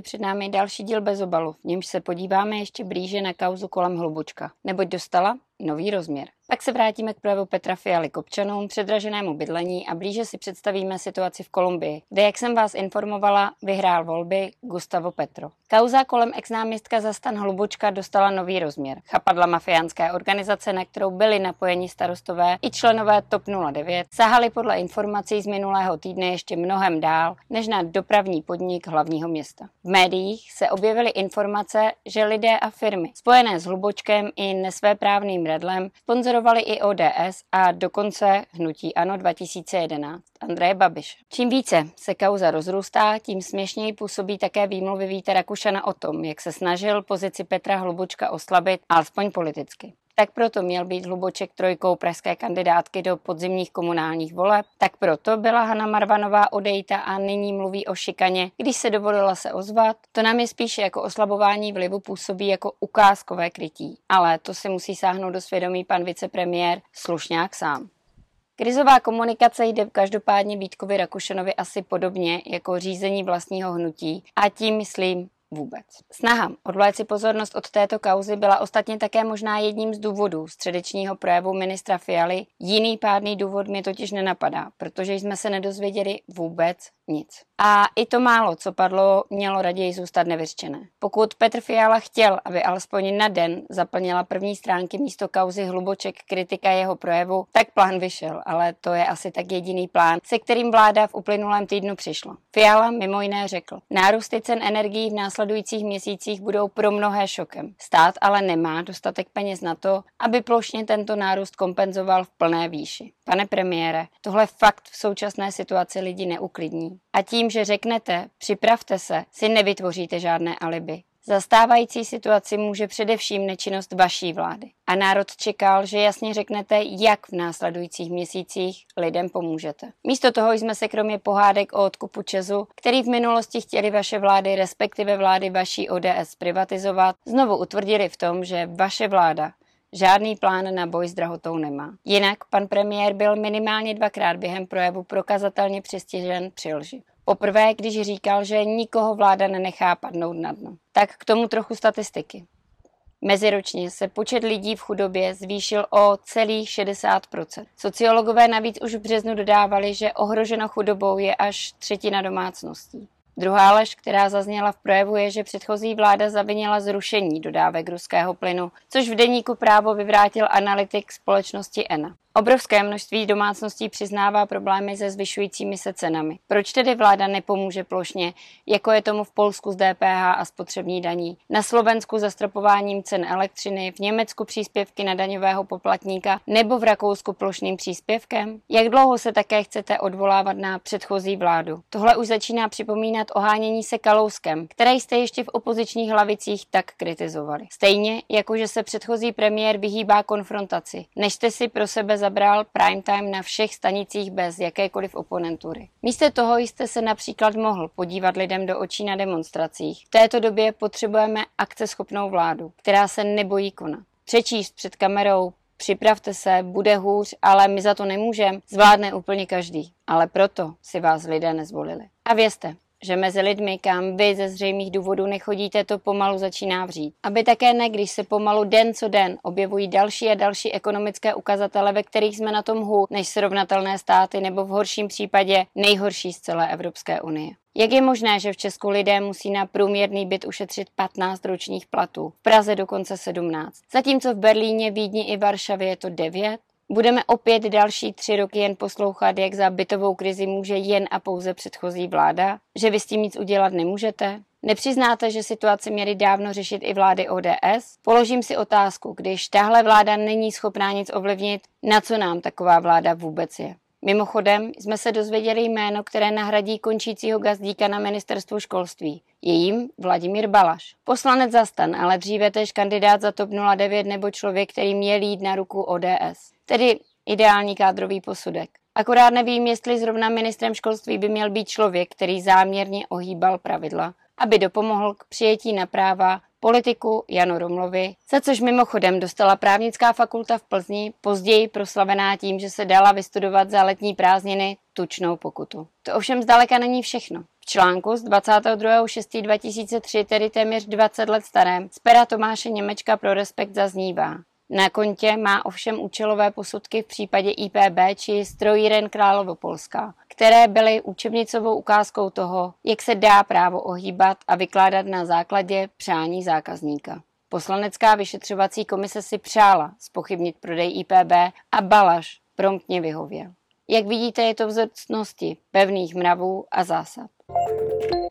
je před námi další díl bez obalu, v němž se podíváme ještě blíže na kauzu kolem Hlubučka, neboť dostala nový rozměr. Pak se vrátíme k projevu Petra Fialy k občanům, předraženému bydlení a blíže si představíme situaci v Kolumbii, kde, jak jsem vás informovala, vyhrál volby Gustavo Petro. Kauza kolem exnáměstka za stan Hlubočka dostala nový rozměr. Chapadla mafiánské organizace, na kterou byli napojeni starostové i členové TOP 09, sahali podle informací z minulého týdne ještě mnohem dál, než na dopravní podnik hlavního města. V médiích se objevily informace, že lidé a firmy spojené s Hlubočkem i nesvéprávným redlem sponzorovali i ODS a dokonce hnutí ANO 2011 Andreje Babiše. Čím více se kauza rozrůstá, tím směšněji působí také výmluvy Víta Rakušana o tom, jak se snažil pozici Petra Hlubučka oslabit, alespoň politicky tak proto měl být Hluboček trojkou pražské kandidátky do podzimních komunálních voleb, tak proto byla Hanna Marvanová odejta a nyní mluví o šikaně, když se dovolila se ozvat. To nám je spíše jako oslabování vlivu působí jako ukázkové krytí. Ale to si musí sáhnout do svědomí pan vicepremiér Slušňák sám. Krizová komunikace jde každopádně Vítkovi Rakušenovi asi podobně jako řízení vlastního hnutí a tím myslím vůbec. Snaha odvléct si pozornost od této kauzy byla ostatně také možná jedním z důvodů středečního projevu ministra Fialy. Jiný pádný důvod mě totiž nenapadá, protože jsme se nedozvěděli vůbec nic. A i to málo, co padlo, mělo raději zůstat nevyřčené. Pokud Petr Fiala chtěl, aby alespoň na den zaplnila první stránky místo kauzy hluboček kritika jeho projevu, tak plán vyšel, ale to je asi tak jediný plán, se kterým vláda v uplynulém týdnu přišla. Fiala mimo jiné řekl, nárůsty cen energií v následujících měsících budou pro mnohé šokem. Stát ale nemá dostatek peněz na to, aby plošně tento nárůst kompenzoval v plné výši. Pane premiére, tohle fakt v současné situaci lidi neuklidní. A tím, že řeknete, připravte se, si nevytvoříte žádné alibi. Zastávající situaci může především nečinnost vaší vlády. A národ čekal, že jasně řeknete, jak v následujících měsících lidem pomůžete. Místo toho jsme se kromě pohádek o odkupu Česu, který v minulosti chtěli vaše vlády, respektive vlády vaší ODS privatizovat, znovu utvrdili v tom, že vaše vláda žádný plán na boj s drahotou nemá. Jinak pan premiér byl minimálně dvakrát během projevu prokazatelně přistižen při lži. Poprvé, když říkal, že nikoho vláda nenechá padnout na dno. Tak k tomu trochu statistiky. Meziročně se počet lidí v chudobě zvýšil o celých 60%. Sociologové navíc už v březnu dodávali, že ohroženo chudobou je až třetina domácností. Druhá lež, která zazněla v projevu, je, že předchozí vláda zavinila zrušení dodávek ruského plynu, což v deníku právo vyvrátil analytik společnosti ENA. Obrovské množství domácností přiznává problémy se zvyšujícími se cenami. Proč tedy vláda nepomůže plošně, jako je tomu v Polsku z DPH a spotřební daní, na Slovensku zastropováním cen elektřiny, v Německu příspěvky na daňového poplatníka nebo v Rakousku plošným příspěvkem? Jak dlouho se také chcete odvolávat na předchozí vládu? Tohle už začíná připomínat ohánění se Kalouskem, které jste ještě v opozičních hlavicích tak kritizovali. Stejně jako že se předchozí premiér vyhýbá konfrontaci, než jste si pro sebe zabral prime time na všech stanicích bez jakékoliv oponentury. Místo toho jste se například mohl podívat lidem do očí na demonstracích. V této době potřebujeme akceschopnou vládu, která se nebojí konat. Přečíst před kamerou připravte se, bude hůř, ale my za to nemůžeme, zvládne úplně každý. Ale proto si vás lidé nezvolili. A vězte, že mezi lidmi, kam vy ze zřejmých důvodů nechodíte, to pomalu začíná vřít. Aby také ne, když se pomalu den co den objevují další a další ekonomické ukazatele, ve kterých jsme na tom hůř než srovnatelné státy nebo v horším případě nejhorší z celé Evropské unie. Jak je možné, že v Česku lidé musí na průměrný byt ušetřit 15 ročních platů, v Praze dokonce 17, zatímco v Berlíně, Vídni i Varšavě je to 9? Budeme opět další tři roky jen poslouchat, jak za bytovou krizi může jen a pouze předchozí vláda? Že vy s tím nic udělat nemůžete? Nepřiznáte, že situaci měly dávno řešit i vlády ODS? Položím si otázku, když tahle vláda není schopná nic ovlivnit, na co nám taková vláda vůbec je? Mimochodem jsme se dozvěděli jméno, které nahradí končícího gazdíka na ministerstvu školství. Je jim Vladimír Balaš. Poslanec zastan, ale dříve tež kandidát za TOP 09 nebo člověk, který měl jít na ruku ODS. Tedy ideální kádrový posudek. Akorát nevím, jestli zrovna ministrem školství by měl být člověk, který záměrně ohýbal pravidla, aby dopomohl k přijetí na práva politiku Janu Romlovi, za což mimochodem dostala právnická fakulta v Plzni, později proslavená tím, že se dala vystudovat za letní prázdniny tučnou pokutu. To ovšem zdaleka není všechno článku z 22.6.2003, tedy téměř 20 let starém, z pera Tomáše Němečka pro respekt zaznívá. Na kontě má ovšem účelové posudky v případě IPB či strojíren Královopolská, které byly učebnicovou ukázkou toho, jak se dá právo ohýbat a vykládat na základě přání zákazníka. Poslanecká vyšetřovací komise si přála spochybnit prodej IPB a Balaš promptně vyhověl. Jak vidíte, je to vzácnosti pevných mravů a zásad.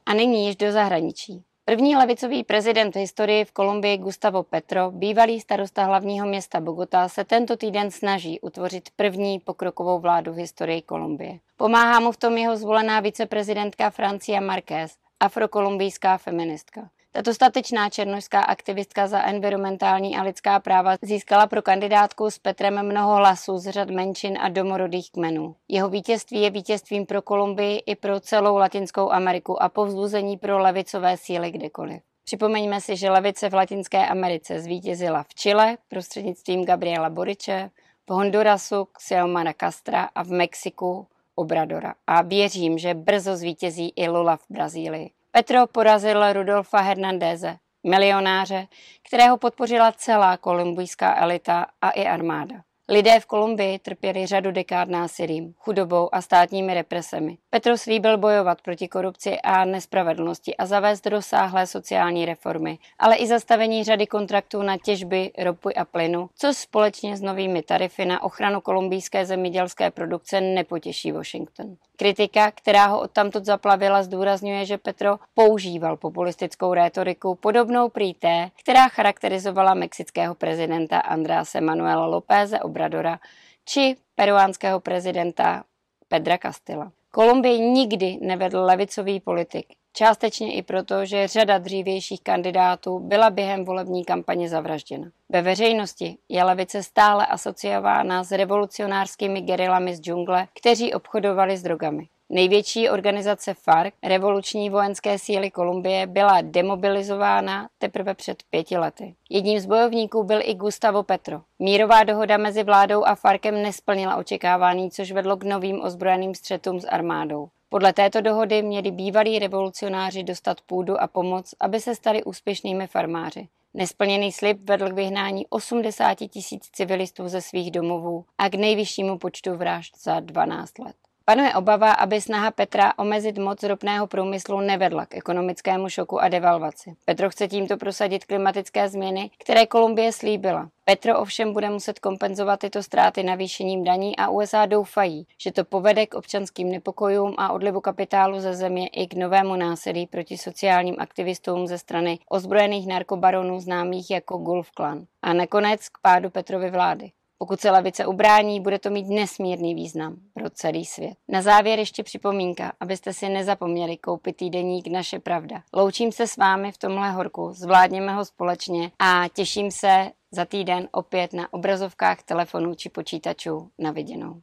A nyní již do zahraničí. První levicový prezident v historii v Kolumbii Gustavo Petro, bývalý starosta hlavního města Bogota, se tento týden snaží utvořit první pokrokovou vládu v historii Kolumbie. Pomáhá mu v tom jeho zvolená viceprezidentka Francia Marquez, afrokolumbijská feministka. Tato statečná černožská aktivistka za environmentální a lidská práva získala pro kandidátku s Petrem mnoho hlasů z řad menšin a domorodých kmenů. Jeho vítězství je vítězstvím pro Kolumbii i pro celou Latinskou Ameriku a povzbuzení pro levicové síly kdekoliv. Připomeňme si, že levice v Latinské Americe zvítězila v Chile prostřednictvím Gabriela Boriče, v Hondurasu Xiomara Castra a v Mexiku Obradora. A věřím, že brzo zvítězí i Lula v Brazílii. Petro porazil Rudolfa Hernandeze, milionáře, kterého podpořila celá kolumbijská elita a i armáda. Lidé v Kolumbii trpěli řadu dekád násilím, chudobou a státními represemi. Petro slíbil bojovat proti korupci a nespravedlnosti a zavést rozsáhlé sociální reformy, ale i zastavení řady kontraktů na těžby ropy a plynu, což společně s novými tarify na ochranu kolumbijské zemědělské produkce nepotěší Washington. Kritika, která ho odtamtud zaplavila, zdůrazňuje, že Petro používal populistickou rétoriku podobnou prý té, která charakterizovala mexického prezidenta Andráse Manuela Lópeze Obradora či peruánského prezidenta Pedra Castilla. Kolumbii nikdy nevedl levicový politik. Částečně i proto, že řada dřívějších kandidátů byla během volební kampaně zavražděna. Ve veřejnosti je levice stále asociována s revolucionářskými gerilami z džungle, kteří obchodovali s drogami. Největší organizace FARC, revoluční vojenské síly Kolumbie, byla demobilizována teprve před pěti lety. Jedním z bojovníků byl i Gustavo Petro. Mírová dohoda mezi vládou a FARCem nesplnila očekávání, což vedlo k novým ozbrojeným střetům s armádou. Podle této dohody měli bývalí revolucionáři dostat půdu a pomoc, aby se stali úspěšnými farmáři. Nesplněný slib vedl k vyhnání 80 tisíc civilistů ze svých domovů a k nejvyššímu počtu vražd za 12 let. Panuje obava, aby snaha Petra omezit moc ropného průmyslu nevedla k ekonomickému šoku a devalvaci. Petro chce tímto prosadit klimatické změny, které Kolumbie slíbila. Petro ovšem bude muset kompenzovat tyto ztráty navýšením daní a USA doufají, že to povede k občanským nepokojům a odlivu kapitálu ze země i k novému násilí proti sociálním aktivistům ze strany ozbrojených narkobaronů známých jako Gulf Clan. A nakonec k pádu Petrovy vlády. Pokud se levice ubrání, bude to mít nesmírný význam pro celý svět. Na závěr ještě připomínka, abyste si nezapomněli koupit týdeník Naše pravda. Loučím se s vámi v tomhle horku, zvládněme ho společně a těším se za týden opět na obrazovkách telefonů či počítačů na viděnou.